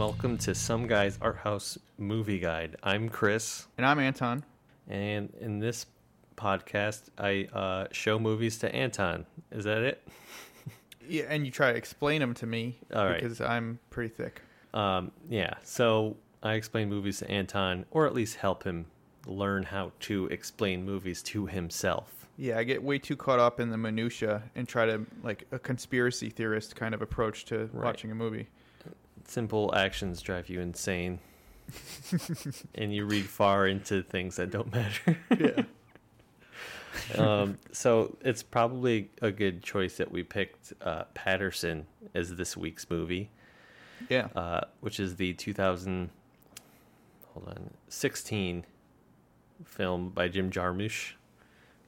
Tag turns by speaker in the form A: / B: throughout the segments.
A: welcome to Some Guys Art House Movie Guide. I'm Chris,
B: And I'm Anton.
A: and in this podcast, I uh, show movies to Anton. Is that it?
B: Yeah, and you try to explain them to me
A: All right.
B: because I'm pretty thick.
A: Um, yeah, so I explain movies to Anton, or at least help him learn how to explain movies to himself.
B: Yeah, I get way too caught up in the minutia and try to like a conspiracy theorist kind of approach to
A: Right.
B: watching a movie.
A: Simple actions drive you insane, and you read far into things that don't matter.
B: Yeah.
A: um, so it's probably a good choice that we picked uh, Paterson as this week's movie,
B: Yeah.
A: uh, which is the 2000 hold on 16 film by Jim Jarmusch.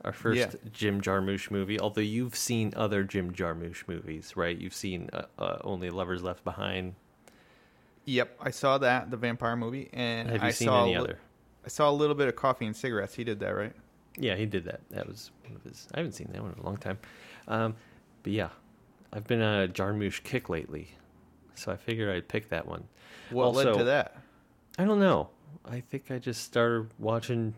A: Our first
B: Yeah.
A: Jim Jarmusch movie. Although you've seen other Jim Jarmusch movies, right? You've seen uh, uh, Only Lovers Left Behind.
B: Yep, I saw that the vampire movie, and
A: Have you
B: I
A: seen
B: saw
A: any
B: a li-
A: other?
B: I saw a little bit of Coffee and Cigarettes. He did that, right?
A: Yeah, he did that. That was one of his. I haven't seen that one in a long time. Um, but yeah, I've been on a Jarmusch kick lately, so I figured I'd pick that one.
B: What led to that?
A: I don't know. I think I just started watching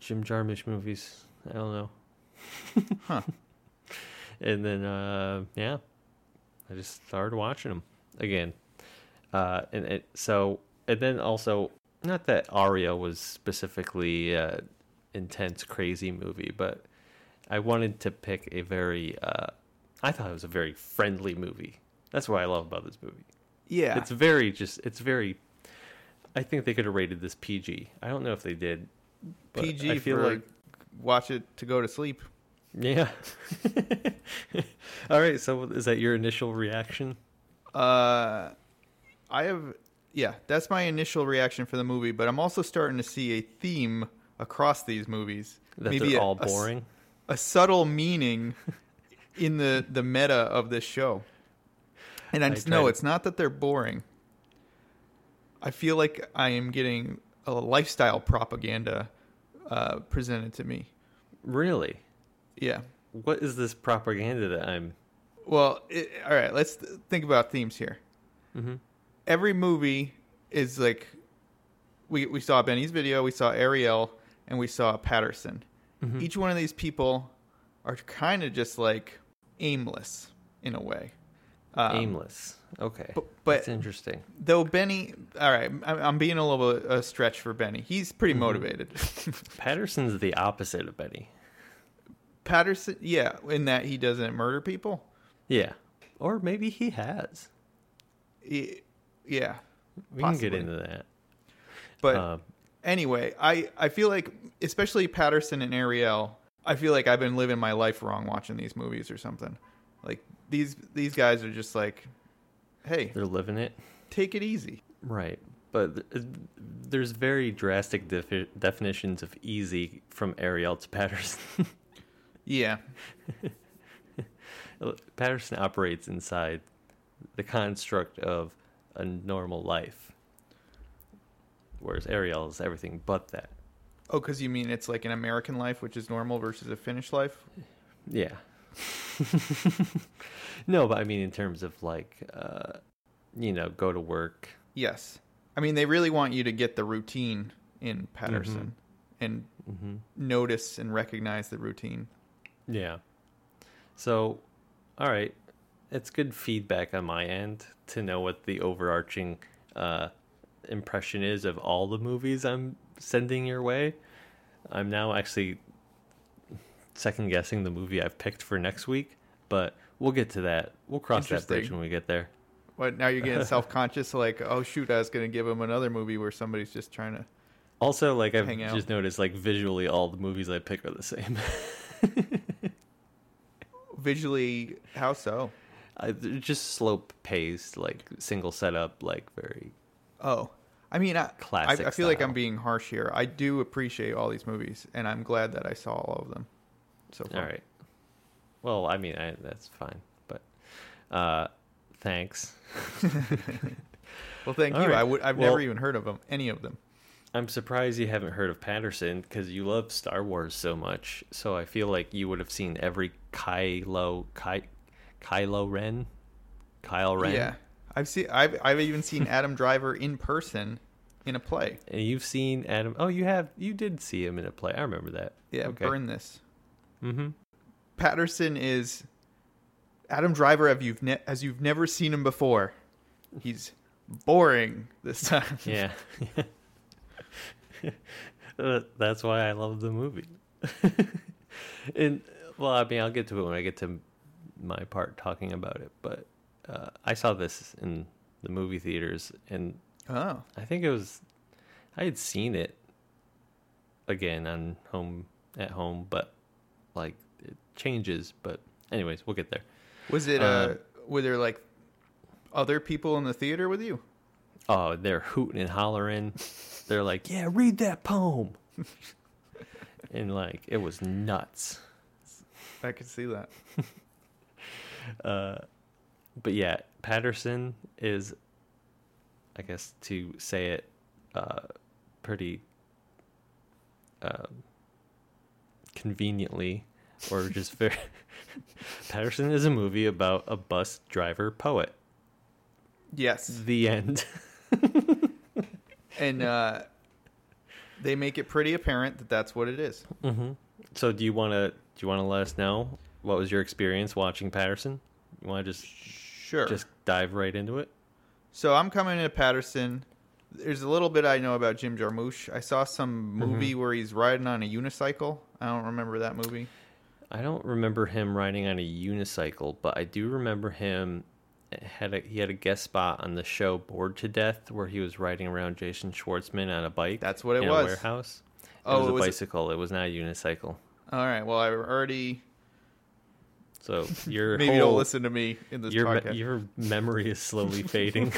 A: Jim Jarmusch movies. I don't know.
B: Huh.
A: And then, uh, yeah, I just started watching them again. Uh, and it, so, and then also, not that Ariel was specifically uh, intense, crazy movie, but I wanted to pick a very, uh, I thought it was a very friendly movie. That's what I love about this movie.
B: Yeah.
A: It's very just. It's very. I think they could have rated this PG. I don't know if they did. but
B: PG
A: I feel
B: for
A: like
B: watch it to go to sleep.
A: yeah. All right. So is that your initial reaction?
B: Uh, I have, yeah, that's my initial reaction for the movie, but I'm also starting to see a theme across these movies.
A: That
B: Maybe a-
A: all
B: a
A: boring.
B: A, subtle meaning in the the meta of this show. And I just
A: try
B: know
A: to-
B: it's not that they're boring. I feel like I am getting a lifestyle propaganda uh, presented to me.
A: really?
B: Yeah.
A: What is this propaganda that I'm?
B: Well, it, all right. Let's th- think about themes here.
A: Mhm.
B: Every movie is like we we saw Benny's video, we saw Ariel, and we saw Paterson.
A: Mhm.
B: Each one of these people are kind of just like aimless in a way. Um,
A: Aimless. Okay.
B: But, but
A: That's interesting.
B: though Benny, all right, I'm, I'm being a little bit a stretch for Benny. He's pretty
A: Mhm.
B: motivated.
A: Paterson's the opposite of Benny.
B: Paterson, yeah, in that he doesn't murder people.
A: Yeah. Or maybe he has.
B: He- yeah,
A: We can get into that.
B: but
A: Um,
B: anyway, I I feel like especially Paterson and Ariel, I feel like I've been living my life wrong watching these movies or something. Like these these guys are just like, hey,
A: they're living it.
B: take it easy.
A: Right. But there's very drastic defi- definitions of easy from Ariel to Paterson.
B: Yeah,
A: Paterson operates inside the construct of a normal life, whereas Ariel is everything but that.
B: Oh, because you mean it's like an American life, which is normal, versus a Finnish life?
A: Yeah. no, but I mean in terms of like, uh, you know, go to work.
B: Yes. I mean, they really want you to get the routine in Paterson and
A: hmm
B: notice and recognize the routine.
A: Yeah. So, all right, it's good feedback on my end to know what the overarching uh, impression is of all the movies I'm sending your way. I'm now actually second guessing the movie I've picked for next week, but we'll get to that. We'll cross that bridge when we get there.
B: But now you're getting self conscious, like, oh, shoot, I was going to give him another movie where somebody's just trying to.
A: Also, like I've just noticed, like visually, all the movies I pick are the same.
B: Visually, how so?
A: I, just slope paced, like single setup, like very
B: Oh, I mean, I, I,
A: Classic
B: I feel like. I'm being harsh here. I do appreciate all these movies, and I'm glad that I saw all of them. So far.
A: All right. Well, I mean, I, that's fine, but uh, thanks.
B: Well, thank
A: All
B: you.
A: right.
B: I would. I've
A: Well-
B: never even heard of them. Any of them.
A: I'm surprised you haven't heard of Paterson because you love Star Wars so much. So I feel like you would have seen every Kylo Ky, Kylo Ren, Kyle Ren.
B: Yeah, I've seen. I've I've even seen Adam Driver in person in a play.
A: And you've seen Adam. Oh, you have. You did see him in a play. I remember that.
B: Yeah,
A: Okay.
B: burn this.
A: Mm-hmm.
B: Paterson is Adam Driver as you've ne- as you've never seen him before. He's boring this time.
A: Yeah. That's why I love the movie. and well, I mean, I'll get to it when I get to my part talking about it. But uh, I saw this in the movie theaters, and
B: Oh,
A: I think it was I had seen it again on home at home, but like it changes. But anyways, we'll get there.
B: was it? Uh,
A: Uh,
B: were there like other people in the theater with you?
A: Oh, they're hooting and hollering. They're like, "Yeah, read that poem," and like it was nuts.
B: I could see that.
A: Uh, but yeah, Paterson is, I guess, to say it, uh, pretty uh, conveniently, or just very. Paterson is a movie about a bus driver poet.
B: Yes,
A: The end.
B: and uh, they make it pretty apparent that that's what it is.
A: mm-hmm. So, do you want to do you want to let us know what was your experience watching Paterson? You want to just
B: Sure.
A: just dive right into it?
B: So I'm coming into Paterson. There's a little bit I know about Jim Jarmusch. I saw some mm-hmm. movie where he's riding on a unicycle. I don't remember that movie.
A: I don't remember him riding on a unicycle, but I do remember him eh, had a he had a guest spot on the show Bored to Death where he was riding around Jason Schwartzman on a bike.
B: That's what it
A: in oh,
B: was.
A: A warehouse.
B: Oh,
A: it was
B: it
A: a
B: was-
A: bicycle. It was not a unicycle.
B: All right. Well, I already
A: So your
B: maybe
A: whole,
B: don't listen to me in this
A: your me-
B: podcast.
A: your memory is slowly fading.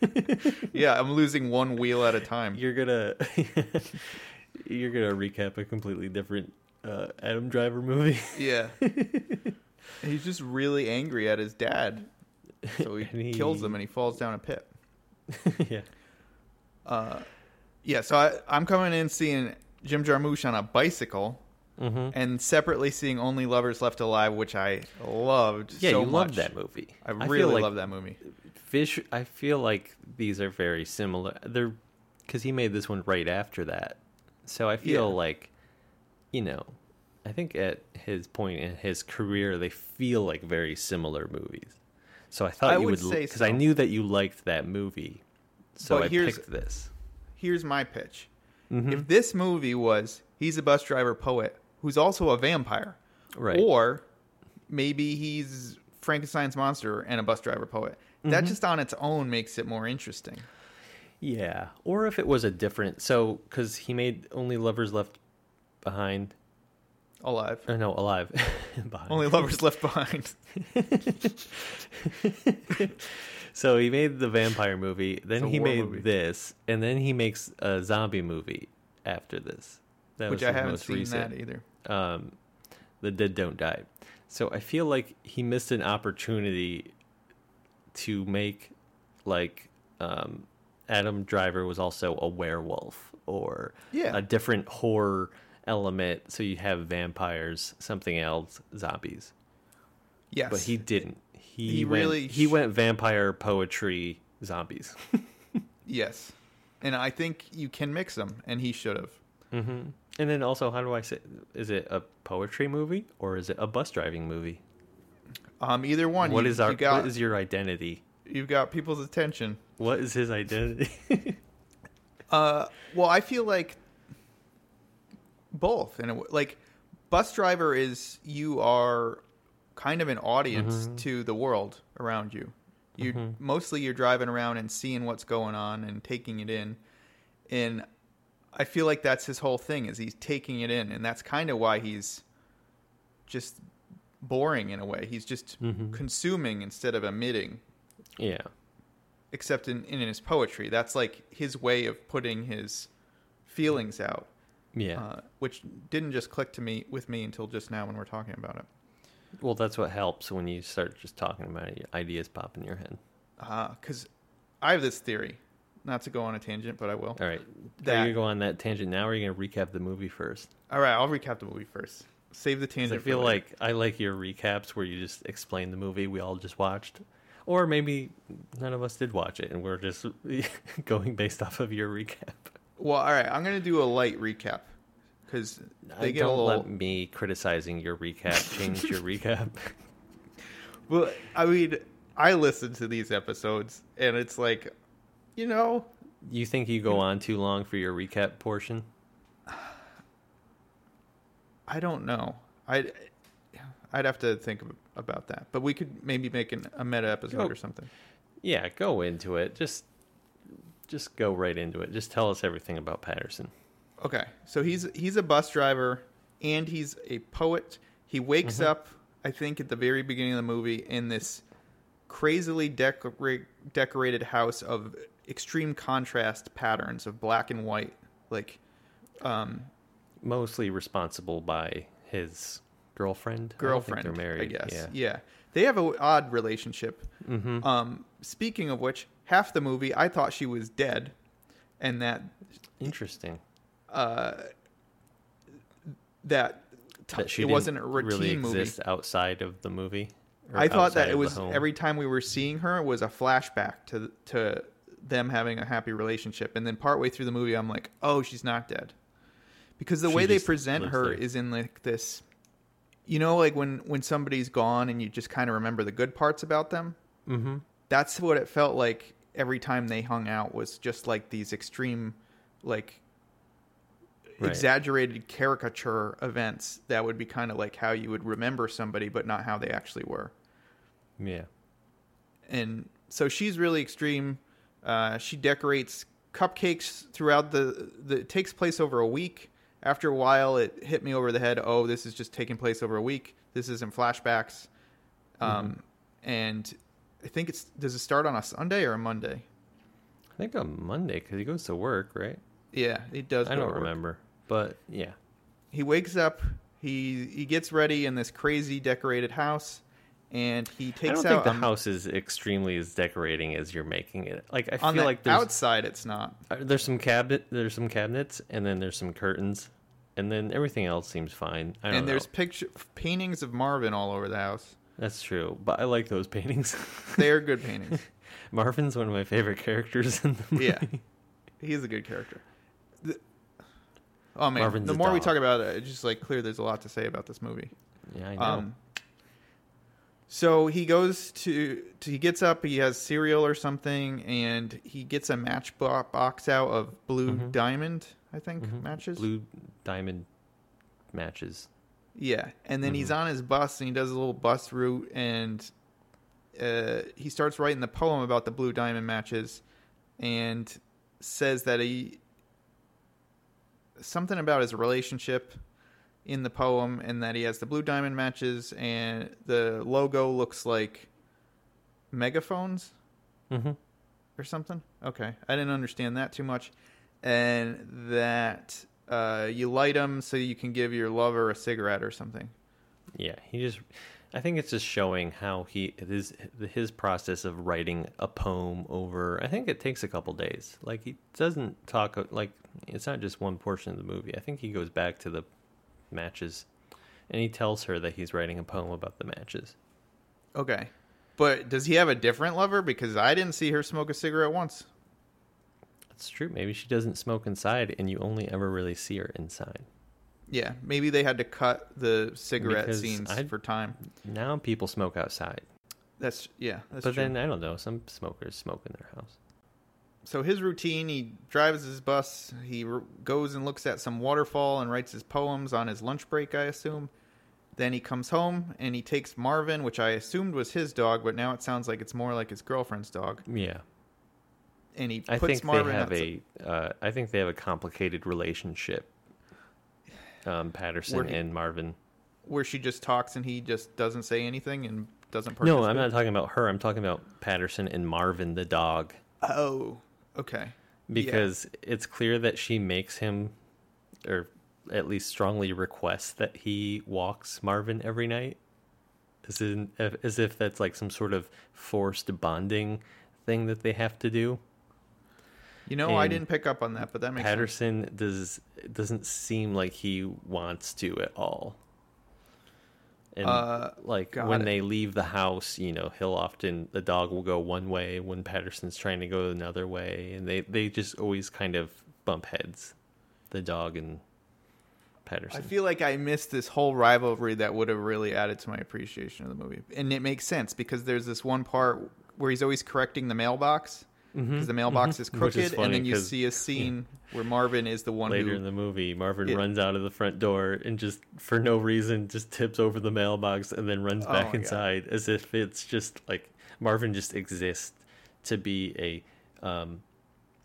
B: yeah, I'm losing one wheel at a time.
A: you're gonna you're gonna recap a completely different uh, Adam Driver movie.
B: Yeah. He's just really angry at his dad. So he,
A: he-
B: kills him and he falls down a pit.
A: yeah.
B: Uh, yeah, so I, I'm coming in seeing Jim Jarmusch on a bicycle
A: hmm
B: and separately seeing Only Lovers Left Alive, which I loved
A: Yeah,
B: so
A: you
B: much.
A: loved that movie.
B: I
A: feel
B: really
A: like
B: love that movie.
A: Fish. I feel like these are very similar. They're because he made this one right after that, so I feel
B: Yeah.
A: like, you know, I think at his point in his career, they feel like very similar movies. So I thought
B: I
A: you
B: would
A: because I knew that you liked that movie, so
B: But
A: I
B: here's-
A: picked this.
B: Here's my pitch.
A: Mhm.
B: If this movie was he's a bus driver poet who's also a vampire,
A: Right.
B: or maybe he's Frankenstein's monster and a bus driver poet, that
A: Mm-hmm.
B: just on its own makes it more interesting.
A: Yeah, or if it was a different. So because he made only lovers left behind.
B: Alive.
A: Or no, alive.
B: Only lovers left behind.
A: So he made the vampire movie, then he made
B: movie.
A: this, and then he makes a zombie movie after this. That
B: which I haven't seen
A: recent.
B: that either.
A: Um, the Dead Don't Die. So I feel like he missed an opportunity to make like um, Adam Driver was also a werewolf or
B: Yeah.
A: a different horror element. So you have vampires, something else, zombies
B: Yes.
A: but he didn't. He,
B: He
A: went,
B: really
A: he went vampire poetry zombies.
B: Yes. And I think you can mix them, and he should have.
A: hmm And then also, how do I say? Is it a poetry movie or is it a bus driving movie?
B: Um, either one.
A: What
B: you,
A: is our?
B: Got,
A: what is your identity?
B: You've got people's attention.
A: What is his identity?
B: Uh, well, I feel like both, and like bus driver is you are kind of an audience
A: Mhm.
B: to the world around you. You
A: Mhm.
B: mostly you're driving around and seeing what's going on and taking it in, and I feel like that's his whole thing is he's taking it in, and that's kind of why he's just boring in a way. He's just
A: Mhm.
B: consuming instead of emitting
A: yeah.
B: except in, in his poetry. That's like his way of putting his feelings out,
A: Yeah.
B: uh, which didn't just click to me with me until just now when we're talking about it.
A: well, that's what helps when you start just talking about it. Ideas pop in your head.
B: Because I have this theory, not to go on a tangent, but I will.
A: All right. Are
B: That-
A: you gonna go on that tangent now, or are you gonna recap the movie first?
B: All right, I'll recap the movie first. Save the tangent.
A: I feel like I like your recaps where you just explain the movie we all just watched, Or maybe none of us did watch it, and we're just going based off of your recap.
B: Well, all right, I'm gonna do a light recap because they
A: I
B: get a
A: don't
B: little.
A: let me criticizing your recap change your recap.
B: Well, I mean, I listen to these episodes, and it's like, you know,
A: You think you go on too long for your recap portion?
B: I don't know. I I'd have to think about that, but we could maybe make an, a meta episode
A: Go.
B: or something.
A: Yeah, go into it. Just just go right into it. Just tell us everything about Paterson.
B: Okay, so he's he's a bus driver and he's a poet. He wakes mm-hmm. up, I think, at the very beginning of the movie in this crazily decora- decorated house of extreme contrast patterns of black and white, like um,
A: Mostly responsible by his girlfriend. I
B: girlfriend.
A: They're married.
B: I guess.
A: Yeah.
B: Yeah, they have an odd relationship.
A: Mm-hmm.
B: Um, speaking of which, half the movie I thought she was dead, and that
A: Interesting.
B: uh, that, t-
A: That she
B: it wasn't a routine
A: really
B: movie.
A: outside of the movie.
B: I thought that it was every time we were seeing her it was a flashback to to them having a happy relationship, and then partway through the movie, I'm like, oh, she's not dead, because the
A: She
B: way they present her
A: there.
B: is in like this, you know, like when when somebody's gone and you just kind of remember the good parts about them.
A: Mm-hmm.
B: That's what it felt like every time they hung out was just like these extreme, like
A: Right.
B: exaggerated caricature events that would be kind of like how you would remember somebody, but not how they actually were
A: Yeah.
B: and so she's really extreme. Uh, she decorates cupcakes throughout the, the. It takes place over a week. After a while, it hit me over the head. Oh, this is just taking place over a week. This isn't flashbacks. Um, and I think it's does it start on a Sunday or a Monday?
A: I think on Monday because he goes to work, right?
B: Yeah, it does.
A: I don't remember, but yeah.
B: He wakes up. He he gets ready in this crazy decorated house, and he takes.
A: I don't think the
B: um,
A: house is extremely as decorating as you're making it. Like I feel like there's
B: outside. It's not.
A: uh, there's some cabinet, there's some cabinets, and then there's some curtains, and then everything else seems fine. I don't
B: And
A: know.
B: there's picture paintings of Marvin all over the house.
A: That's true, but I like those paintings.
B: They're good paintings.
A: Marvin's one of my favorite characters in the movie.
B: Yeah. He's a good character. The- oh man,
A: Marvin's
B: the more we talk about it, it's just like clear there's a lot to say about this movie.
A: Yeah, I know.
B: Um, so he goes to, to he gets up, he has cereal or something, and he gets a matchbox box out of blue
A: Mhm.
B: diamond, I think
A: Mhm.
B: matches.
A: Blue diamond matches.
B: Yeah, and then he's
A: Mhm.
B: on his bus and he does a little bus route and uh, he starts writing the poem about the blue diamond matches and says that he something about his relationship in the poem and that he has the blue diamond matches and the logo looks like megaphones
A: Mm-hmm.
B: or something. Okay, I didn't understand that too much, and that uh, you light them so you can give your lover a cigarette or something.
A: Yeah, he just. I think it's just showing how he his his process of writing a poem over. I think it takes a couple days. Like he doesn't talk like it's not just one portion of the movie. I think he goes back to the matches, and he tells her that he's writing a poem about the matches.
B: Okay, but does he have a different lover? Because I didn't see her smoke a cigarette once.
A: That's true. Maybe she doesn't smoke inside, and you only ever really see her inside.
B: Yeah, maybe they had to cut the cigarette
A: Because
B: scenes
A: I'd-
B: for time.
A: Now people smoke outside,
B: That's yeah, that's
A: but
B: true.
A: then I don't know. Some smokers smoke in their house.
B: So his routine he drives his bus he r- goes and looks at some waterfall and writes his poems on his lunch break i assume then he comes home and he takes marvin which i assumed was his dog but now it sounds like it's more like his girlfriend's dog
A: Yeah.
B: and he puts I
A: think
B: marvin
A: they have a. Uh, I think they have a complicated relationship. Um,
B: Paterson he-
A: and Marvin.
B: where she just talks and he just doesn't say anything and doesn't
A: No. I'm not talking about her. I'm talking about Paterson and Marvin, the dog,
B: oh okay
A: because it's clear that she makes him, or at least strongly requests that he walks Marvin every night. As in, as if that's like some sort of forced bonding thing that they have to do.
B: you know i didn't pick up on that but that makes sense
A: Paterson does doesn't seem like he wants to at all. And
B: Uh,
A: like when
B: it.
A: they leave the house, you know, he'll often the dog will go one way when Paterson's trying to go another way, and they they just always kind of bump heads, the dog and Paterson.
B: I feel like I missed this whole rivalry that would have really added to my appreciation of the movie, and it makes sense because there's this one part where he's always correcting the mailbox because the mailbox is
A: Mm-hmm. Is
B: crooked, and then you see a scene where Marvin is the one
A: Later
B: who
A: in the movie, Marvin
B: Yeah.
A: runs out of the front door and just for no reason just tips over the mailbox and then runs
B: Oh
A: back
B: God.
A: inside as if it's just like Marvin just exists to be a um,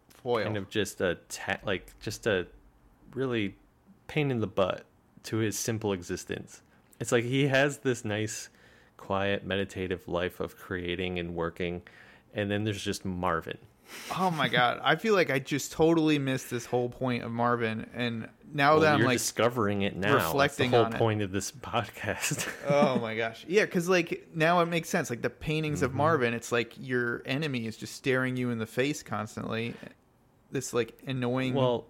B: foil.
A: kind of just a ta- like just a really pain in the butt to his simple existence. It's like he has this nice, quiet, meditative life of creating and working, and then there's just Marvin.
B: Oh my god, I feel like I just totally missed this whole point of Marvin, and now
A: Well,
B: that I'm like,
A: discovering it now.
B: reflecting
A: That's the
B: on
A: whole
B: it.
A: point of this podcast.
B: oh my gosh, yeah, because like now it makes sense. Like the paintings
A: Mm-hmm.
B: of Marvin, it's like your enemy is just staring you in the face constantly. This like annoying.
A: well,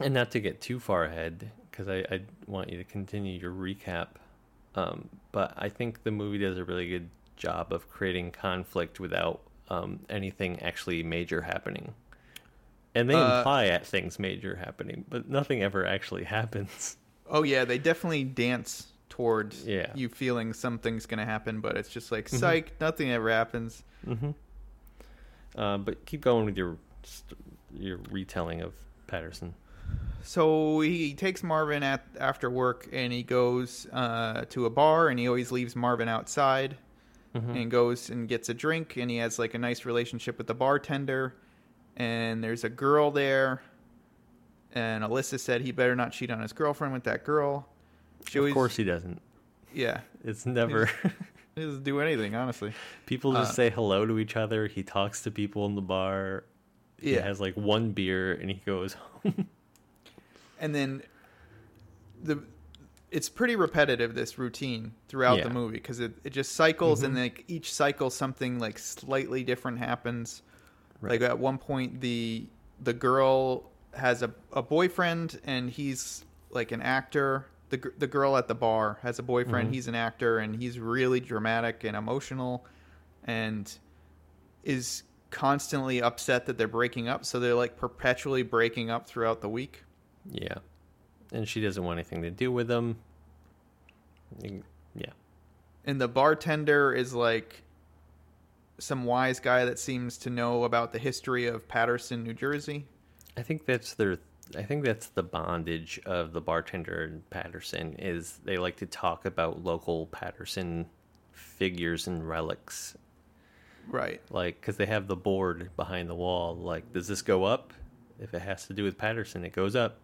A: and not to get too far ahead, because I, I want you to continue your recap. Um, but I think the movie does a really good job of creating conflict without um, anything actually major happening. And they
B: Uh,
A: imply at things major happening, but nothing ever actually happens.
B: oh yeah, they definitely dance towards
A: Yeah. Mm-hmm.
B: you feeling something's gonna happen, but it's just like psych, nothing ever happens.
A: hmm Uh, but keep going with your your retelling of Paterson.
B: So he takes Marvin at after work and he goes uh, to a bar and he always leaves Marvin outside
A: Mm-hmm.
B: and goes and gets a drink and he has like a nice relationship with the bartender and there's a girl there and Alyssa said he better not cheat on his girlfriend with that girl. She
A: Of
B: always,
A: course he doesn't.
B: yeah,
A: It's never.
B: he doesn't do anything honestly.
A: People just
B: Uh,
A: say hello to each other. He talks to people in the bar. He
B: Yeah.
A: has like one beer and he goes home.
B: and then the it's pretty repetitive this routine throughout
A: Yeah.
B: the movie because it, it just cycles and mm-hmm. like each cycle something like slightly different happens
A: Right.
B: like at one point the the girl has a, a boyfriend and he's like an actor the, the girl at the bar has a boyfriend mm-hmm. he's an actor and he's really dramatic and emotional and is constantly upset that they're breaking up so they're like perpetually breaking up throughout the week
A: yeah. And she doesn't want anything to do with. Y- Yeah.
B: and the bartender is like some wise guy that seems to know about the history of Paterson, New Jersey.
A: I think that's their. I think that's the bondage of the bartender and Paterson is they like to talk about local Paterson figures and relics,
B: Right.
A: like because they have the board behind the wall. Like, does this go up? If it has to do with Paterson, it goes up.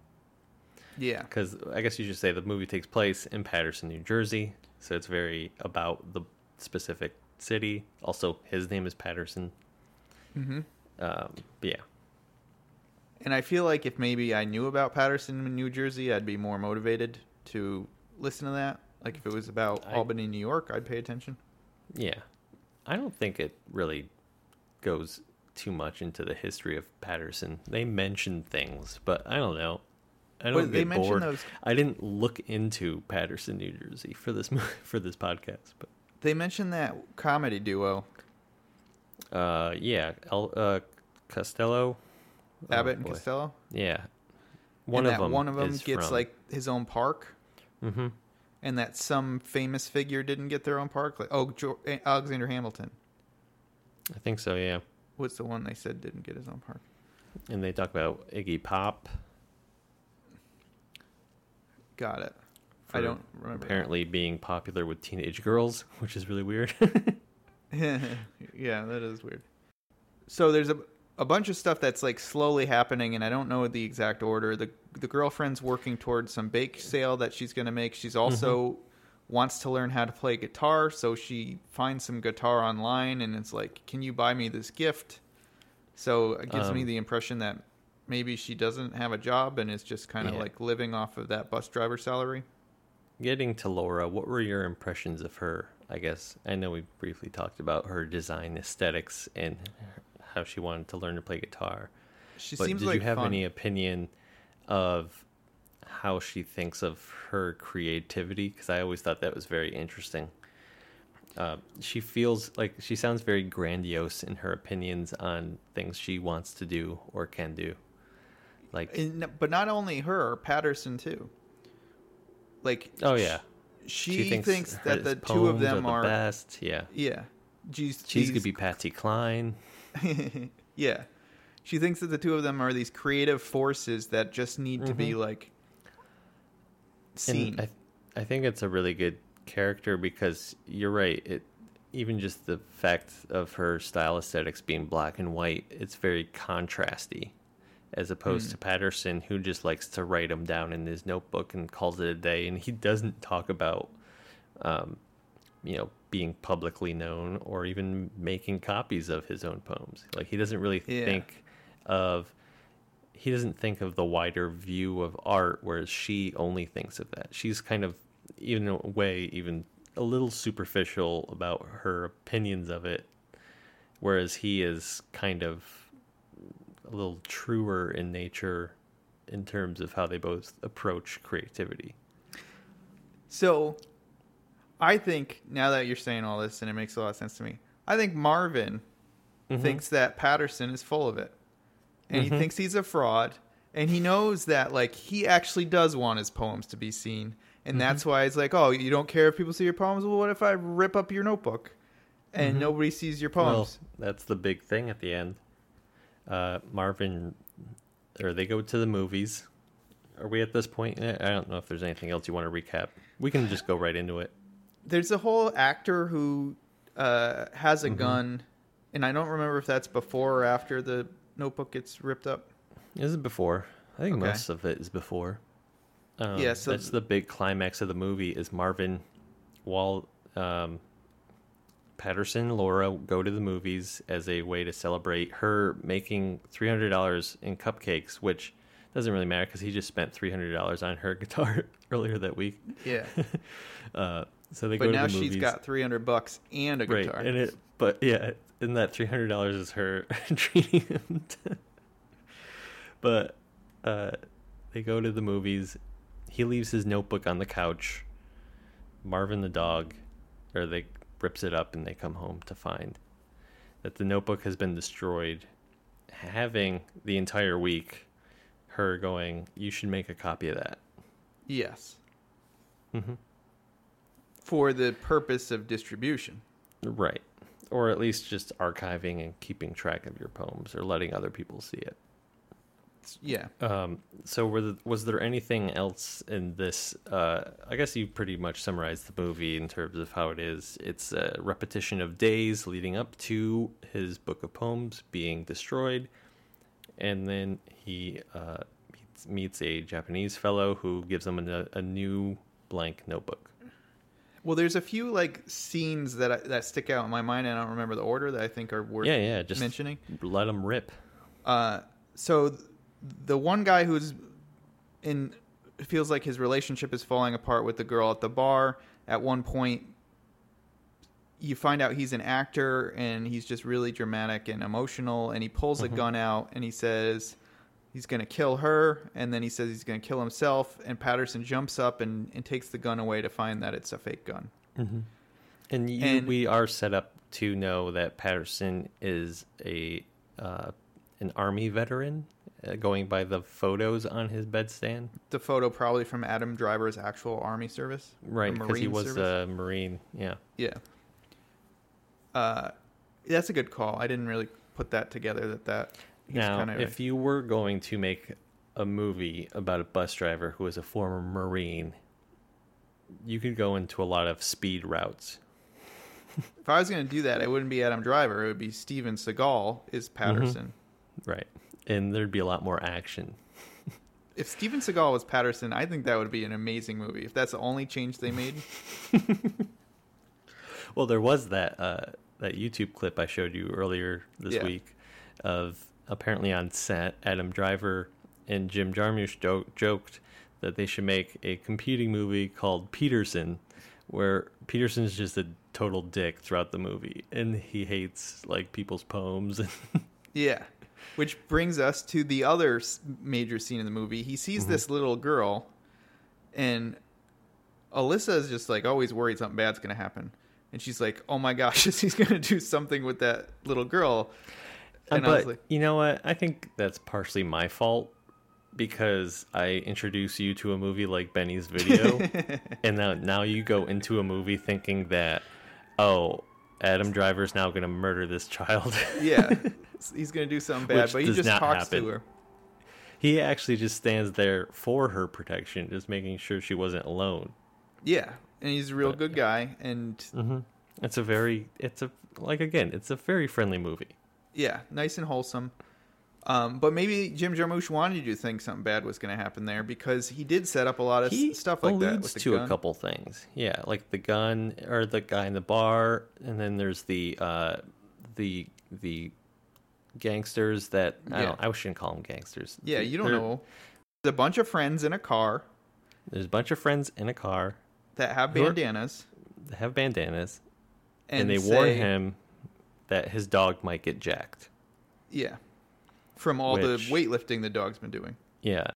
B: Yeah.
A: because I guess you should say the movie takes place in Paterson, New Jersey, so it's very about the specific city. Also, his name is Paterson.
B: hmm
A: Um, yeah,
B: And I feel like if maybe I knew about Paterson, in New Jersey, I'd be more motivated to listen to that. Like if it was about
A: I-
B: Albany, New York, I'd pay attention.
A: yeah. I don't think it really goes too much into the history of Paterson. They mention things, but I don't know. I don't
B: Well,
A: get bored.
B: those-
A: I didn't look into Paterson, New Jersey for this for this podcast, but
B: They mentioned that comedy duo,
A: uh, yeah, El, uh, Costello, Oh,
B: Abbott and
A: boy.
B: Costello.
A: Yeah, one
B: and
A: of
B: that
A: them.
B: one of them gets
A: from-
B: like his own park,
A: Mm-hmm.
B: and that some famous figure didn't get their own park. Like oh, jo- Alexander Hamilton.
A: I think so. Yeah.
B: What's the one they said didn't get his own park?
A: And they talk about Iggy Pop.
B: Got it. I don't remember.
A: Apparently being popular with teenage girls, which is really weird.
B: yeah, that is weird. So there's a a bunch of stuff that's like slowly happening, and I don't know the exact order. the The girlfriend's working towards some bake sale that she's going to make. She's also wants to learn how to play guitar, so she finds some guitar online, and it's like, "Can you buy me this gift?" So it gives me
A: Um,
B: the impression that maybe she doesn't have a job and is just kind of
A: Yeah.
B: like living off of that bus driver salary.
A: Getting to Laura, what were your impressions of her? I guess I know we briefly talked about her design aesthetics and how she wanted to learn to play guitar.
B: She
A: but
B: seems
A: did
B: like
A: you have
B: fun.
A: any opinion of how she thinks of her creativity because I always thought that was very interesting. Uh, she feels like she sounds very grandiose in her opinions on things she wants to do or can do. Like,
B: And, but not only her, Paterson too. Like,
A: oh yeah,
B: she, thinks,
A: her-
B: that the two of them
A: the
B: are,
A: best. Yeah,
B: yeah. She's,
A: she's gonna be Patsy Cline.
B: yeah. She thinks that the two of them are these creative forces that just need to be mm-hmm. like seen.
A: I, I think it's a really good character because you're right. It even just the fact of her style aesthetics being black and white, it's very contrasty, as opposed to Paterson, who just likes to write them down in his notebook and calls it a day, and he doesn't talk about, um, you know, being publicly known or even making copies of his own poems. Like he doesn't really
B: Yeah.
A: think of he doesn't think of the wider view of art, whereas she only thinks of that. She's kind of, even in a way, even a little superficial about her opinions of it, whereas he is kind of a little truer in nature in terms of how they both approach creativity.
B: So, I think now that you're saying all this, and it makes a lot of sense to me, I think Marvin
A: Mm-hmm.
B: thinks that Paterson is full of it, and he thinks he's a fraud, and he knows that like he actually does want his poems to be seen, and
A: Mm-hmm.
B: that's why it's like, oh, you don't care if people see your poems. Well, what if I rip up your notebook, and
A: Mm-hmm.
B: nobody sees your
A: Well,
B: poems?
A: that's the big thing at the end. Uh, Marvin, or they go to the movies. Are we at this point? I don't know if there's anything else you want to recap. We can just go right into it.
B: There's a whole actor who uh, has
A: Mm-hmm.
B: a gun, and I don't remember if that's before or after the notebook gets ripped up.
A: This is before. I think
B: Okay.
A: most of it is before. Um,
B: Yeah, so-
A: that's the big climax of the movie. Is Marvin, while um, Paterson and Laura go to the movies as a way to celebrate her making three hundred dollars in cupcakes, which doesn't really matter because he just spent three hundred dollars on her guitar earlier that week.
B: Yeah,
A: Uh, so they
B: but
A: go
B: now
A: to the
B: she's
A: movies.
B: got 300 bucks and a
A: right,
B: guitar.
A: and it. But yeah, and that three hundred dollars is her treating him. To, but uh, they go to the movies. He leaves his notebook on the couch. Marvin the dog, or they rips it up and they come home to find that the notebook has been destroyed. Having the entire week, her going, "You should make a copy of that."
B: Yes.
A: Mm-hmm.
B: For the purpose of distribution.
A: Right. Or at least just archiving and keeping track of your poems or letting other people see it.
B: Yeah.
A: Um, so, were the, was there anything else in this? Uh, I guess you pretty much summarized the movie in terms of how it is. It's a repetition of days leading up to his book of poems being destroyed. And then he uh, meets, meets a Japanese fellow who gives him a, a new blank notebook.
B: Well, there's a few like scenes that I, that stick out in my mind, and I don't remember the order that I think are worth
A: Yeah, yeah, just
B: mentioning.
A: let them rip.
B: Uh, so th- the one guy who's in feels like his relationship is falling apart with the girl at the bar. At one point, you find out he's an actor and he's just really dramatic and emotional. And he pulls a gun out and he says he's going to kill her. And then he says he's going to kill himself. And Paterson jumps up and, and takes the gun away to find that it's a fake gun.
A: And, you,
B: And-
A: we are set up to know that Paterson is a uh, an army veteran, uh, going by the photos on his bedstand.
B: The photo probably from Adam Driver's actual army service,
A: Right, because he was
B: service.
A: a marine. Yeah.
B: Yeah. Uh, that's a good call. I didn't really put that together. That that he's
A: now,
B: kind of
A: if you were going to make a movie about a bus driver who is a former marine, you could go into a lot of speed routes.
B: if I was going to do that, it wouldn't be Adam Driver. It would be Steven Seagal is Paterson.
A: Right. And there'd be a lot more action.
B: If Steven Seagal was Paterson, I think that would be an amazing movie. If that's the only change they made,
A: Well, there was that uh, that YouTube clip I showed you earlier this
B: Yeah.
A: week of apparently on set, Adam Driver and Jim Jarmusch jo- joked that they should make a competing movie called Peterson, where Peterson's just a total dick throughout the movie, and he hates like people's poems.
B: yeah. Which brings us to the other major scene in the movie. He sees this little girl and Alyssa is just like always worried something bad's gonna happen, and she's like, "Oh my gosh, he's gonna do something with that little girl."
A: Uh,
B: And I was
A: but
B: like,
A: you know what? I think that's partially my fault because I introduce you to a movie like Benny's Video, and now now you go into a movie thinking that, oh, Adam Driver's now going to murder this child.
B: "Yeah, he's gonna do something bad,"
A: Which
B: but he just talks
A: happen.
B: to her.
A: he actually just stands there for her protection, just making sure she wasn't alone.
B: Yeah, and he's a real
A: But,
B: good guy, and
A: hmm It's a very, it's a like again, it's a very friendly movie.
B: yeah, nice and wholesome. Um, but maybe Jim Jarmusch wanted you to think something bad was going to happen there because he did set up a lot of
A: he
B: stuff like that with the
A: to
B: gun.
A: a couple things. Yeah, like the gun or the guy in the bar, and then there's the uh, the the gangsters that I
B: Yeah.
A: don't. I shouldn't call them gangsters.
B: Yeah, you don't
A: They're-
B: know. There's a bunch of friends in a car
A: There's a bunch of friends in a car
B: that have
A: are-
B: bandanas,
A: that have bandanas, and,
B: and,
A: they
B: say,
A: warn him that his dog might get jacked.
B: Yeah, from all
A: Which-
B: the weightlifting the dog's been doing.
A: Yeah,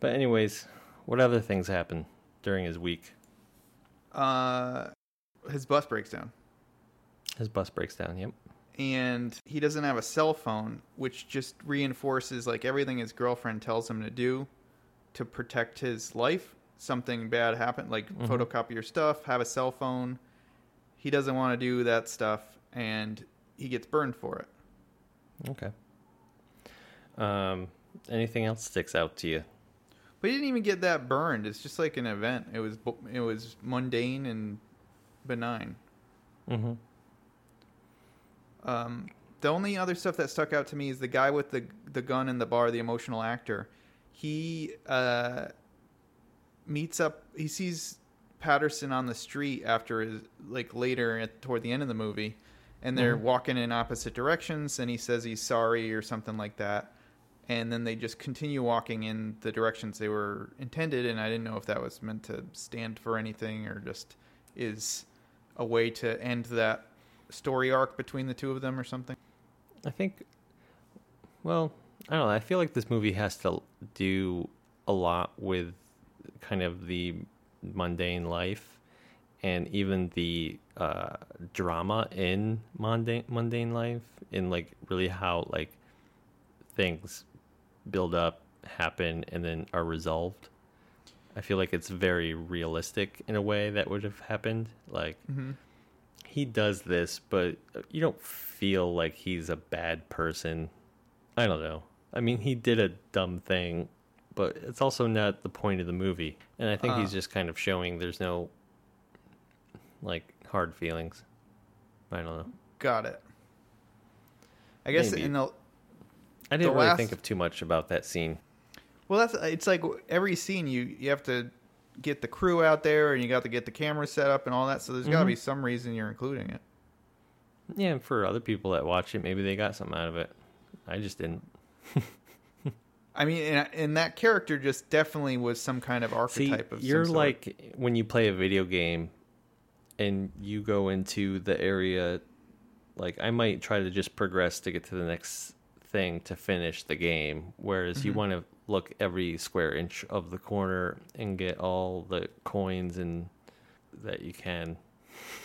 A: but anyways, what other things happen during his week?
B: Uh, his bus breaks down,
A: His bus breaks down. Yep.
B: and he doesn't have a cell phone, which just reinforces like everything his girlfriend tells him to do to protect his life. Something bad happened, like
A: Mhm.
B: photocopy your stuff, have a cell phone. He doesn't want to do that stuff, and he gets burned for it.
A: Okay. Um, anything else sticks out to you?
B: But he didn't even get that burned. It's just like an event. It was it was mundane and benign.
A: Mm-hmm.
B: Um, the only other stuff that stuck out to me is the guy with the the gun in the bar, the emotional actor. He uh, meets up. He sees Paterson on the street after his like later at, toward the end of the movie, and they're
A: Mhm.
B: walking in opposite directions. And he says he's sorry or something like that. And then they just continue walking in the directions they were intended. And I didn't know if that was meant to stand for anything or just is a way to end that story arc between the two of them or something.
A: I think, well, I don't know. I feel like this movie has to do a lot with kind of the mundane life and even the uh, drama in mundane mundane life, in like really how like things build up, happen, and then are resolved. I feel like it's very realistic in a way that would have happened. Like
B: Mm-hmm.
A: he does this, but you don't feel like he's a bad person. I don't know. I mean, he did a dumb thing, but it's also not the point of the movie. And I think he's
B: Uh.
A: just kind of showing there's no like hard feelings. I don't know.
B: Got it. I guess
A: Maybe.
B: in the
A: I didn't really
B: last-
A: think of too much about that scene.
B: well, that's it's like every scene you you have to get the crew out there and you got to get the camera set up and all that. So there's got to be mm-hmm. some reason you're including it.
A: Yeah, and for other people that watch it, maybe they got something out of it. I just didn't.
B: I mean, and, and that character just definitely was some kind of
A: See,
B: archetype of.
A: you're like when you play a video game and you go into the area like I might try to just progress to get to the next thing to finish the game whereas you
B: Mhm.
A: want to look every square inch of the corner and get all the coins and that you can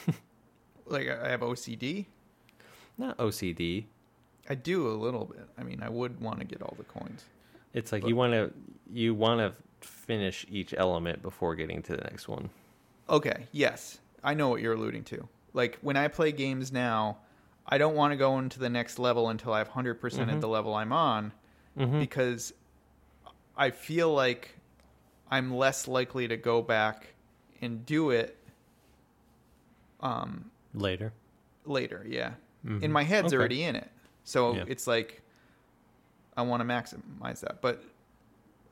B: like I I have OCD.
A: not OCD
B: I do a little bit. I mean, I would want to get all the coins.
A: it's like
B: But-
A: you want to you want to finish each element before getting to the next one
B: Okay, yes. I know what you're alluding to. Like when I play games now, I don't want to go into the next level until I have 100%
A: Mhm.
B: at the level I'm on
A: mm-hmm.
B: because I feel like I'm less likely to go back and do it um
A: later
B: later, yeah.
A: Mhm.
B: In my head's
A: Okay.
B: already in it. So
A: Yeah.
B: it's like I want to maximize that. But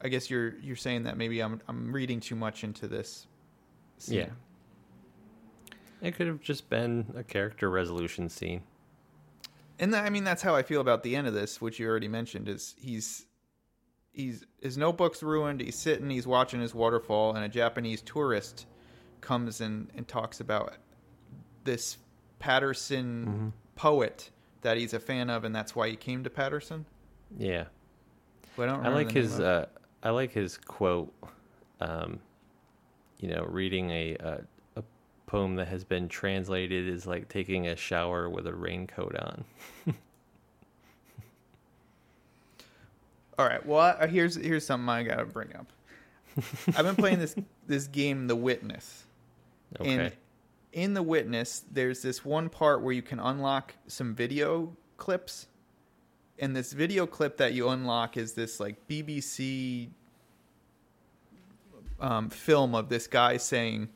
B: I guess you're you're saying that maybe I'm I'm reading too much into this scene.
A: Yeah. It could have just been a character resolution scene.
B: And I mean that's how I feel about the end of this, which you already mentioned. Is he's he's his notebook's ruined. He's sitting, he's watching his waterfall, and a Japanese tourist comes in and talks about this Paterson
A: Mm-hmm.
B: poet that he's a fan of, and that's why he came to Paterson.
A: Yeah,
B: But I don't.
A: I like his. Uh, I like his quote. Um, you know, reading a, a poem that has been translated is like taking a shower with a raincoat on.
B: All right. Well, I, here's here's something I gotta bring up. I've been playing this this game, The Witness,
A: Okay.
B: and in The Witness, there's this one part where you can unlock some video clips, and this video clip that you unlock is this like BBC um, film of this guy saying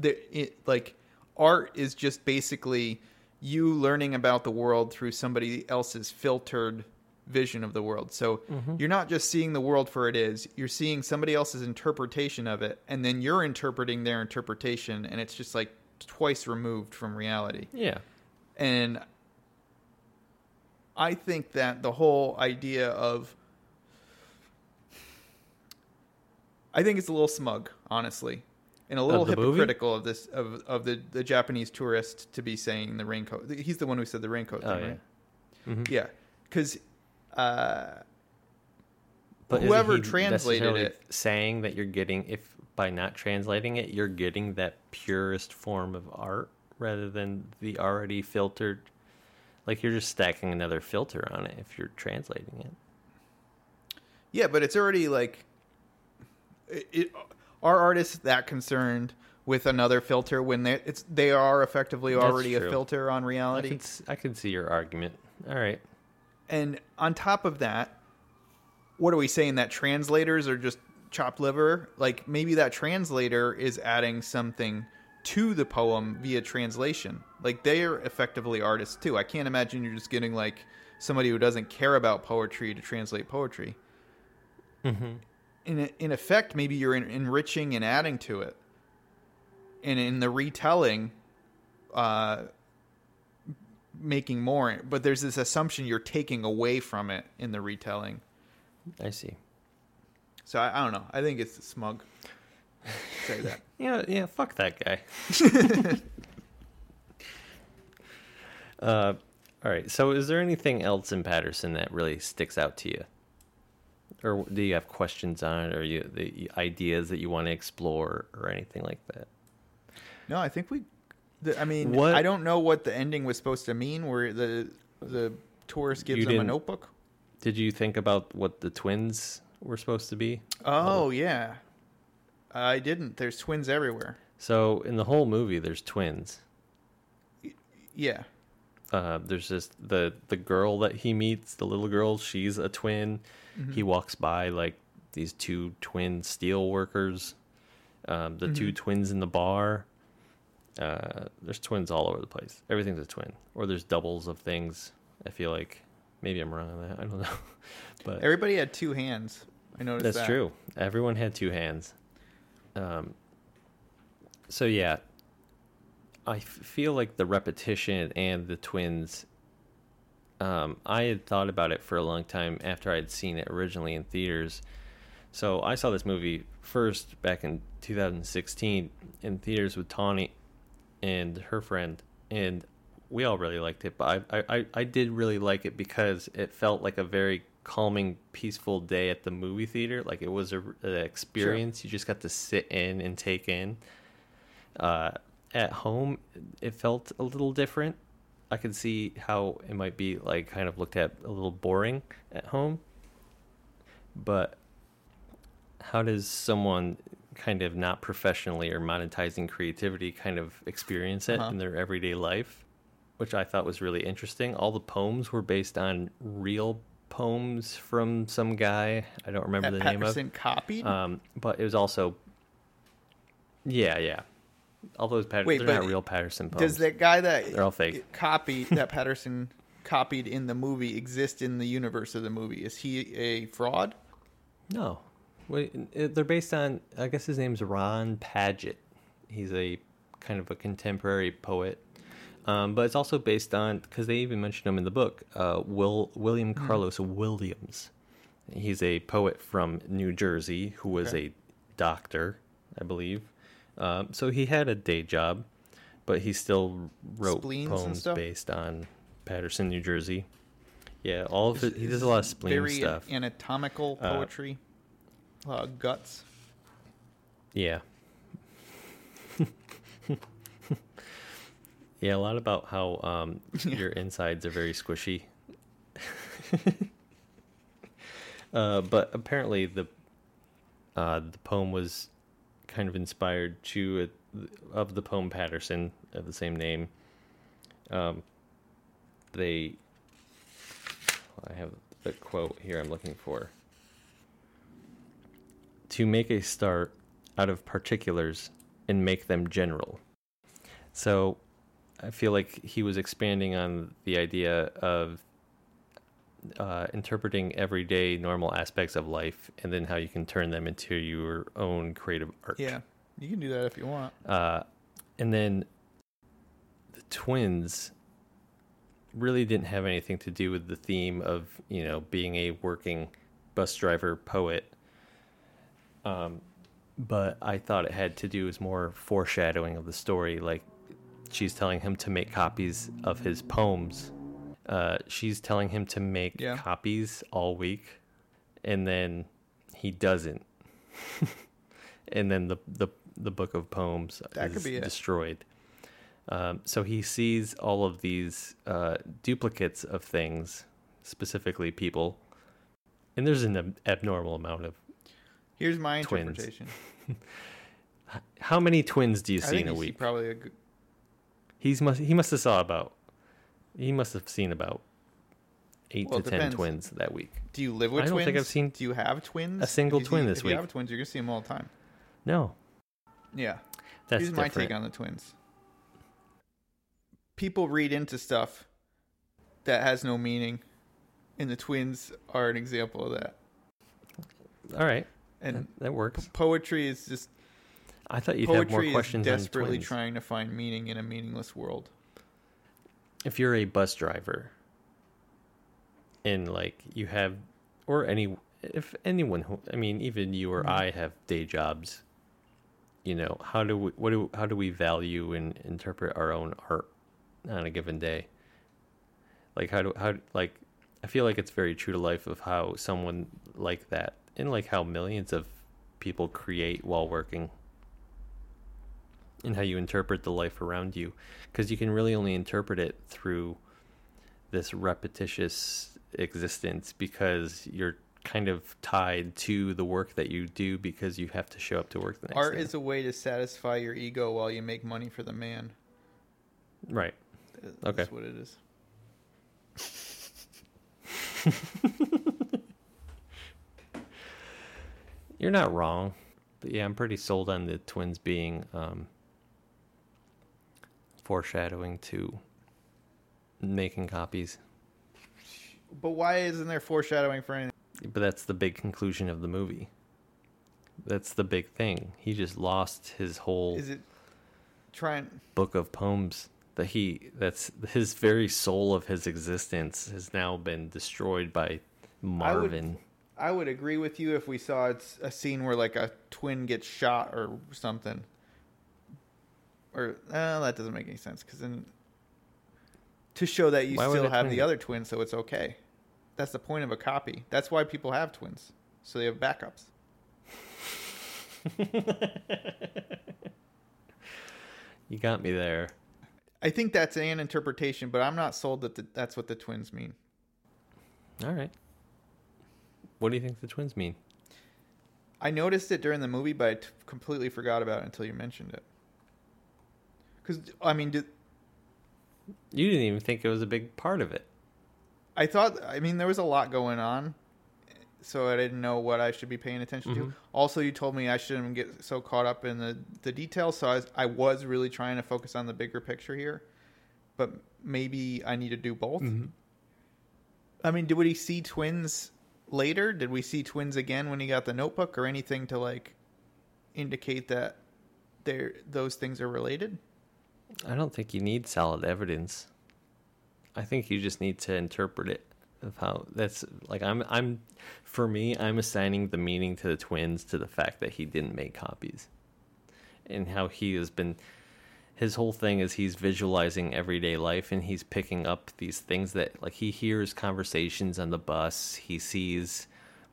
B: that it like art is just basically you learning about the world through somebody else's filtered vision of the world. So mm-hmm. you're not just seeing the world for it is, you're seeing somebody else's interpretation of it and then you're interpreting their interpretation and it's just like twice removed from reality.
A: yeah.
B: And I think that the whole idea of I think it's a little smug, honestly. And a little
A: movie?
B: hypocritical of this of of the, the Japanese tourist to be saying the raincoat. He's the one who said the raincoat
A: Oh
B: thing,
A: yeah.
B: right?
A: Mhm.
B: Yeah. Cuz uh whoever translated it
A: saying that you're getting if by not translating it you're getting that purest form of art rather than the already filtered like you're just stacking another filter on it if you're translating it
B: Yeah, but it's already like, it, it, are artists that concerned with another filter when they it's they are effectively already a filter on
A: I
B: reality?
A: can, s- I can see your argument all right
B: And on top of that, what are we saying that translators are just chopped liver? Like maybe that translator is adding something to the poem via translation. Like they are effectively artists too. I can't imagine you're just getting like somebody who doesn't care about poetry to translate poetry.
A: mm-hmm.
B: In in effect, maybe you're en- enriching and adding to it, and in the retelling, uh, making more. But there's this assumption you're taking away from it in the retelling.
A: i see
B: So I, I don't know. I think it's smug. Say that.
A: yeah yeah fuck that guy uh all right so is there anything else in Paterson that really sticks out to you or do you have questions on it or you the ideas that you want to explore or anything like that
B: No, I think we. The, I mean,
A: What-
B: I don't know what the ending was supposed to mean. Where the the tourist gives them a notebook.
A: Did you think about what the twins were supposed to be?
B: Oh yeah, I didn't. There's twins everywhere.
A: So in the whole movie, there's twins.
B: Yeah.
A: Uh, there's just the the girl that he meets, the little girl. She's a twin. He walks by like these two twin steel workers. Um, the two twins in the bar. Uh, there's twins all over the place. Everything's a twin, or there's doubles of things. I feel like maybe I'm wrong on that. I don't know, but
B: Everybody had two hands. I noticed
A: That's
B: that.
A: true. Everyone had two hands. Um, so yeah, I f- feel like the repetition and the twins. Um, I had thought about it for a long time after I had seen it originally in theaters. So I saw this movie first back in 2016 in theaters with Tawny and her friend, and we all really liked it. But I, I, I- did really like it because it felt like a very calming, peaceful day at the movie theater. Like it was a, an experience you just got to sit in and take in. Uh, at home, it felt a little different. I could see how it might be like kind of looked at a little boring at home. But how does someone kind of not professionally or monetizing creativity kind of experience it
B: Uh-huh.
A: in their everyday life? Which I thought was really interesting. All the poems were based on real poems from some guy. I don't remember
B: That
A: the name of.
B: Paterson copied.
A: Um, but it was also, yeah, yeah. All those Paterson,
B: Wait,
A: they're not real Paterson poems.
B: Does that guy that
A: They're all fake.
B: copied that Paterson copied in the movie exist in the universe of the movie? Is he a fraud?
A: No, Wait, they're based on. I guess his name's Ron Padgett. He's a kind of a contemporary poet, um, but it's also based on because they even mention him in the book. Uh, Will William
B: Hmm.
A: Carlos Williams. He's a poet from New Jersey who was
B: Okay.
A: a doctor, I believe. Um, so he had a day job, but he still wrote
B: Spleens
A: poems based on Paterson, New Jersey. Yeah, all of it. He does a lot of spleen
B: very
A: stuff.
B: anatomical
A: Uh,
B: poetry. Uh, guts.
A: Yeah. yeah, a lot about how um, your insides are very squishy. uh, but apparently the uh, the poem was kind of inspired to of the poem Paterson of the same name. Um, they, I have the quote here I'm looking for. To make a start out of particulars and make them general. So I feel like he was expanding on the idea of uh, interpreting everyday normal aspects of life and then how you can turn them into your own creative art.
B: Yeah, you can do that if you want.
A: Uh, and then the twins really didn't have anything to do with the theme of you know being a working bus driver poet. Um, but I thought it had to do with more foreshadowing of the story. Like she's telling him to make copies of his poems. Uh, she's telling him to make
B: Yeah.
A: copies all week, and then he doesn't. and then the the the book of poems
B: That
A: is destroyed. Um, so he sees all of these uh, duplicates of things, specifically people, and there's an ab- abnormal amount of.
B: Here's my
A: Twins.
B: interpretation.
A: How many twins do you
B: I
A: see in a week?
B: probably a good,
A: He's must he must have saw about he must have seen about eight
B: Well,
A: to ten twins that week.
B: Do you live with twins?
A: I don't think I've seen
B: Do you have twins?
A: a single
B: If
A: twin
B: see-
A: this
B: if
A: week.
B: you have twins, you're gonna see them all the time.
A: No,
B: Yeah.
A: that's
B: Here's my take on the twins. People read into stuff that has no meaning, and the twins are an example of that.
A: All right,
B: And
A: that, that works.
B: poetry is just
A: I thought you'd have more
B: poetry is
A: questions
B: desperately trying to find meaning in a meaningless world.
A: If you're a bus driver and like you have or any if anyone who i mean even you or
B: Mhm.
A: i have day jobs you know how do we what do how do we value and interpret our own art on a given day like how do how like i feel like it's very true to life of how someone like that and like how millions of people create while working and how you interpret the life around you because you can really only interpret it through this repetitious existence because you're kind of tied to the work that you do because you have to show up to work the next
B: Art
A: day.
B: is a way to satisfy your ego while you make money for the man.
A: right
B: That's
A: Okay.
B: what it is.
A: you're not wrong but yeah i'm pretty sold on the twins being um foreshadowing to making copies
B: But why isn't there foreshadowing for anything?
A: but that's the big conclusion of the movie that's the big thing he just lost his whole
B: Is it trying?
A: book of poems that he that's his very soul of his existence has now been destroyed by Marvin.
B: I would agree with you if we saw it's a scene where like a twin gets shot or something. Or uh, that doesn't make any sense because then to show that you
A: Why
B: still have
A: twin
B: the other twin, so it's okay. That's the point of a copy. That's why people have twins, so they have backups.
A: you got me there.
B: I think that's an interpretation, but I'm not sold that the, that's what the twins mean.
A: All right. What do you think the twins mean?
B: I noticed it during the movie, but I t- completely forgot about it until you mentioned it. Because I mean, did,
A: You didn't even think it was a big part of it.
B: I thought, I mean, there was a lot going on, so I didn't know what I should be paying attention
A: Mhm.
B: to. Also, you told me I shouldn't get so caught up in the, the details, so I was, I was really trying to focus on the bigger picture here, but maybe I need to do both. I mean, did we see twins later? Did we see twins again when he got the notebook or anything to like indicate that they're, those things are related?
A: I don't think you need solid evidence. I think you just need to interpret it of how that's like I'm I'm for me I'm assigning the meaning to the twins to the fact that he didn't make copies. And how he has been his whole thing is he's visualizing everyday life and he's picking up these things that like he hears conversations on the bus, he sees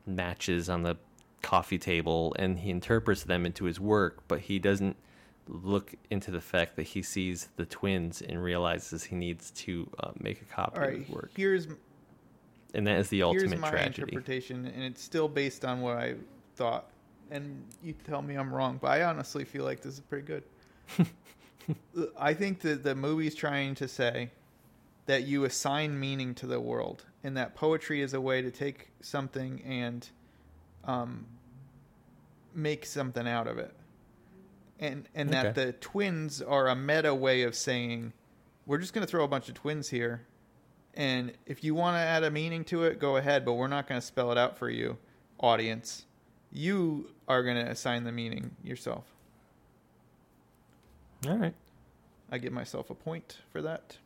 A: matches on the coffee table and he interprets them into his work, but he doesn't look into the fact that he sees the twins and realizes he needs to uh, make a copy of his work.
B: here's
A: And that is the ultimate here's
B: my
A: tragedy.
B: interpretation, and it's still based on what I thought. And you tell me I'm wrong, but I honestly feel like this is pretty good. I think that the movie's trying to say that you assign meaning to the world, and that poetry is a way to take something and um, make something out of it, and and that the twins are a meta way of saying we're just going to throw a bunch of twins here, and if you want to add a meaning to it, go ahead, but we're not going to spell it out for you, audience. You are going to assign the meaning yourself.
A: All right.
B: I give myself a point for that.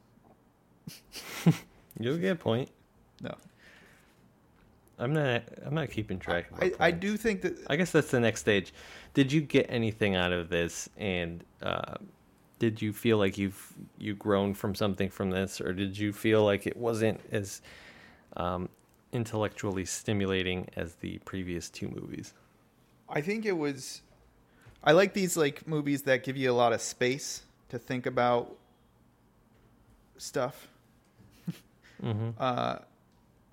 A: You'll get a point.
B: No,
A: I'm not I'm not keeping track of
B: I, I do think that
A: I guess that's the next stage. Did you get anything out of this, and uh, did you feel like you've you grown from something from this, or did you feel like it wasn't as um, intellectually stimulating as the previous two movies?
B: I think it was. I like these like movies that give you a lot of space to think about stuff.
A: Mm-hmm.
B: Uh,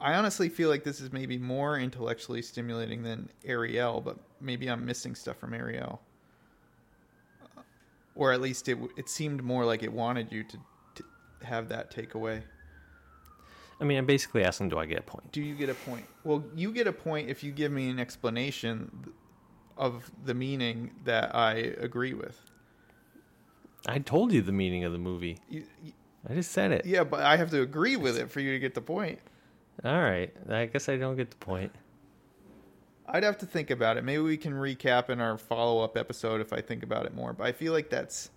B: I honestly feel like this is maybe more intellectually stimulating than Ariel, but maybe I'm missing stuff from Ariel, Uh, or at least it it seemed more like it wanted you to, to have that takeaway.
A: I mean, I'm basically asking, do I get a point?
B: Do you get a point? Well, you get a point if you give me an explanation of the meaning that I agree with.
A: I told you the meaning of the movie.
B: You, you-
A: I just said it.
B: yeah, but I have to agree with it for you to get the point.
A: All right. I guess I don't get the point.
B: I'd have to think about it. Maybe we can recap in our follow up episode if I think about it more. But I feel like that's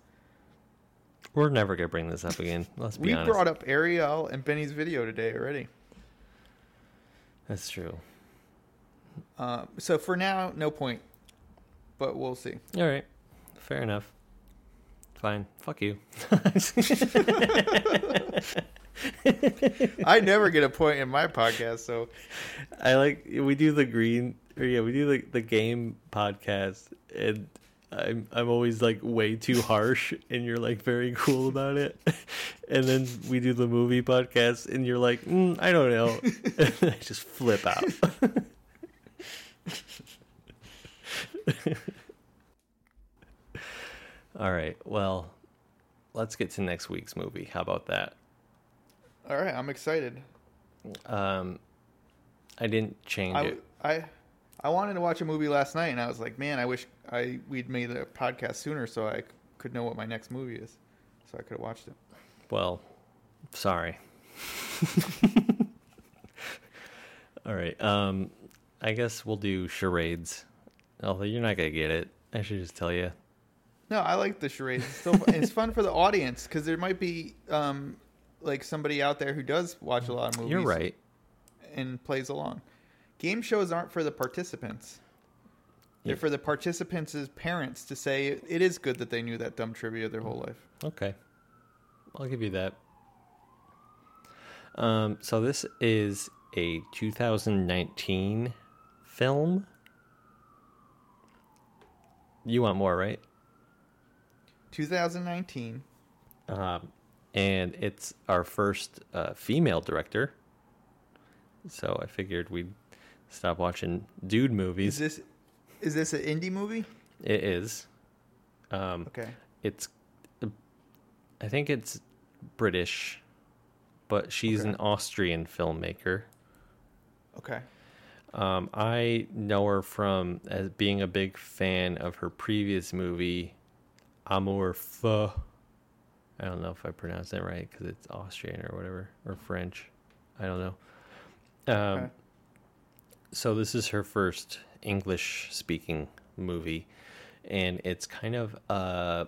A: We're never gonna bring this up again. Let's be
B: we
A: honest.
B: brought up Ariel and Benny's video today already.
A: That's true.
B: Uh, so for now, no point. But we'll see.
A: All right. Fair enough. Fine. Fuck you.
B: I never get a point in my podcast, so
A: I like we do the green or yeah, we do the the game podcast and I'm I'm always like way too harsh and you're like very cool about it. And then we do the movie podcast and you're like, mm, I don't know. And I just flip out. All right. Well, let's get to next week's movie. How about that?
B: All right, I'm excited.
A: Um I didn't change
B: I,
A: it.
B: I I wanted to watch a movie last night, and I was like, man, I wish I we'd made a podcast sooner so I could know what my next movie is, so I could have watched it.
A: Well, sorry. All right. Um, I guess we'll do charades. Although you're not gonna get it, I should just tell you.
B: No, I like the charades. It's, still fun. it's fun for the audience because there might be um, like somebody out there who does watch a lot of movies.
A: You're right.
B: and plays along. Game shows aren't for the participants. They're
A: Yeah.
B: for the participants' parents to say it is good that they knew that dumb trivia their whole life.
A: Okay. I'll give you that. Um, so this is a 2019 film. You want more, right?
B: 2019.
A: um, and it's our first uh, female director. So I figured we'd stop watching dude movies.
B: Is this is this an indie movie?
A: It is. Um,
B: Okay.
A: it's, I think it's British, but she's
B: Okay.
A: an Austrian filmmaker.
B: Okay.
A: Um, I know her from as being a big fan of her previous movie, Amour Fou. I don't know if I pronounced that right because it's Austrian or whatever or French. I don't know. Um,
B: Okay.
A: So this is her first English-speaking movie, and it's kind of a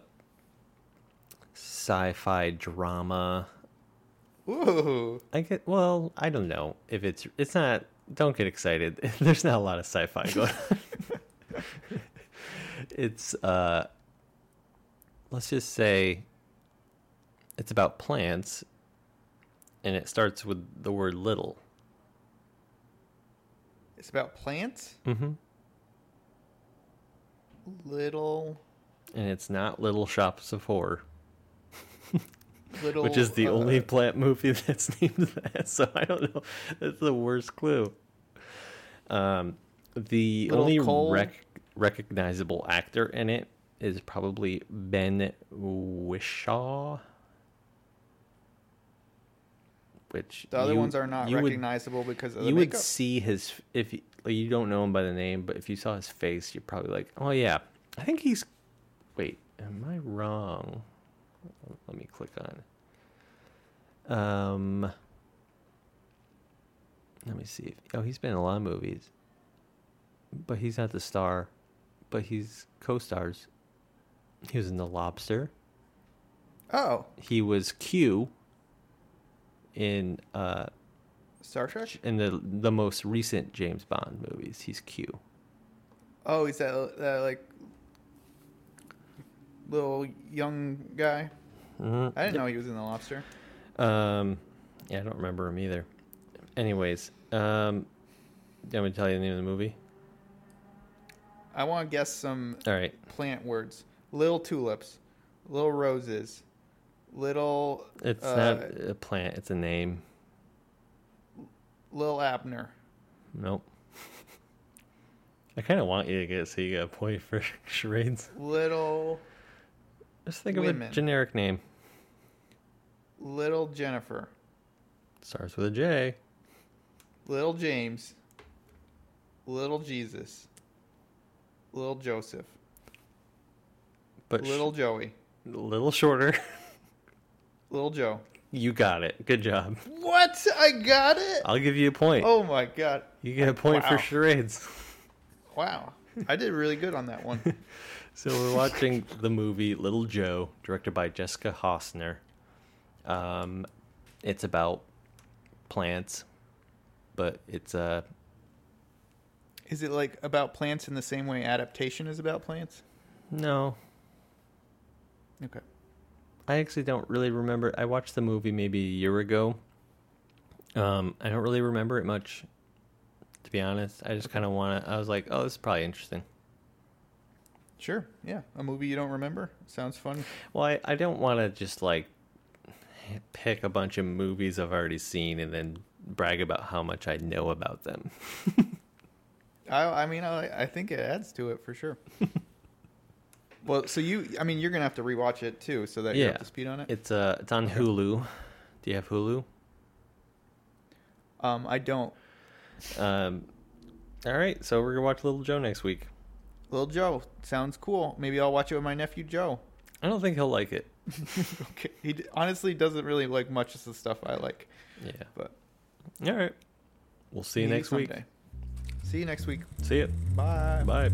A: sci-fi drama.
B: Ooh.
A: I get well. I don't know if it's it's not. Don't get excited. There's not a lot of sci-fi going. on. it's uh, let's just say it's about plants, and it starts with the word "little."
B: It's about plants.
A: Mm-hmm.
B: Little,
A: and it's not Little Shops of Horror,
B: little.
A: which is the
B: uh,
A: only plant movie that's named that. So I don't know. That's the worst clue. Um, the only rec- recognizable actor in it is probably Ben Whishaw. Which
B: The other
A: you-
B: ones are not
A: you would-
B: recognizable because of the
A: you would see his if you, like, you don't know him by the name, but if you saw his face, you're probably like, oh yeah, I think he's. Wait, am I wrong? Let me click on. Um. Let me see. If, oh, he's been in a lot of movies, but he's not the star, but he's co-stars. He was in The Lobster.
B: Oh,
A: He was Q. In uh,
B: Star Trek.
A: in the the most recent James Bond movies. He's Q.
B: Oh, he's that that like little young guy.
A: Mhm.
B: I didn't know he was in the Lobster.
A: Um, yeah, I don't remember him either. Anyways, um, do you want me to tell you the name of the movie?
B: I want to guess some
A: All right,
B: plant words. Little tulips, little roses, little
A: it's
B: Uh,
A: not a plant; it's a name.
B: little Abner.
A: Nope. I kind of want you to get so you get a point for charades.
B: Little
A: Just think of a generic name.
B: little Jennifer,
A: Starts with a J.
B: little James, little Jesus, little Joseph,
A: But sh-
B: little Joey,
A: a little shorter.
B: little Joe.
A: you got it. Good job.
B: What? I got it.
A: I'll give you a point.
B: Oh my god!
A: You get a point for charades.
B: Wow, I did really good on that one.
A: So we're watching the movie Little Joe, directed by Jessica Hausner. Um, it's about plants, but it's uh,
B: Is it like about plants in the same way adaptation is about plants?
A: no.
B: Okay.
A: I actually don't really remember. I watched the movie maybe a year ago. Um, I don't really remember it much, to be honest. I just kind of want to. I was like, oh, this is probably interesting.
B: Sure. Yeah. A movie you don't remember sounds fun.
A: Well, I, I don't want to just like pick a bunch of movies I've already seen and then brag about how much I know about them.
B: I I mean I I think it adds to it for sure. well, so you I mean you're gonna have to rewatch it too, so that you're
A: Yeah.
B: up to speed on it.
A: It's uh, it's on Hulu. Do you have Hulu?
B: Um, I don't.
A: Um, all right, so we're gonna watch Little Joe next week.
B: Little Joe sounds cool. Maybe I'll watch it with my nephew Joe.
A: I don't think he'll like it.
B: okay. He d- honestly doesn't really like much of the stuff I like,
A: Yeah.
B: but
A: All right. We'll see you next week.
B: See you next week.
A: See you.
B: Bye.
A: Bye.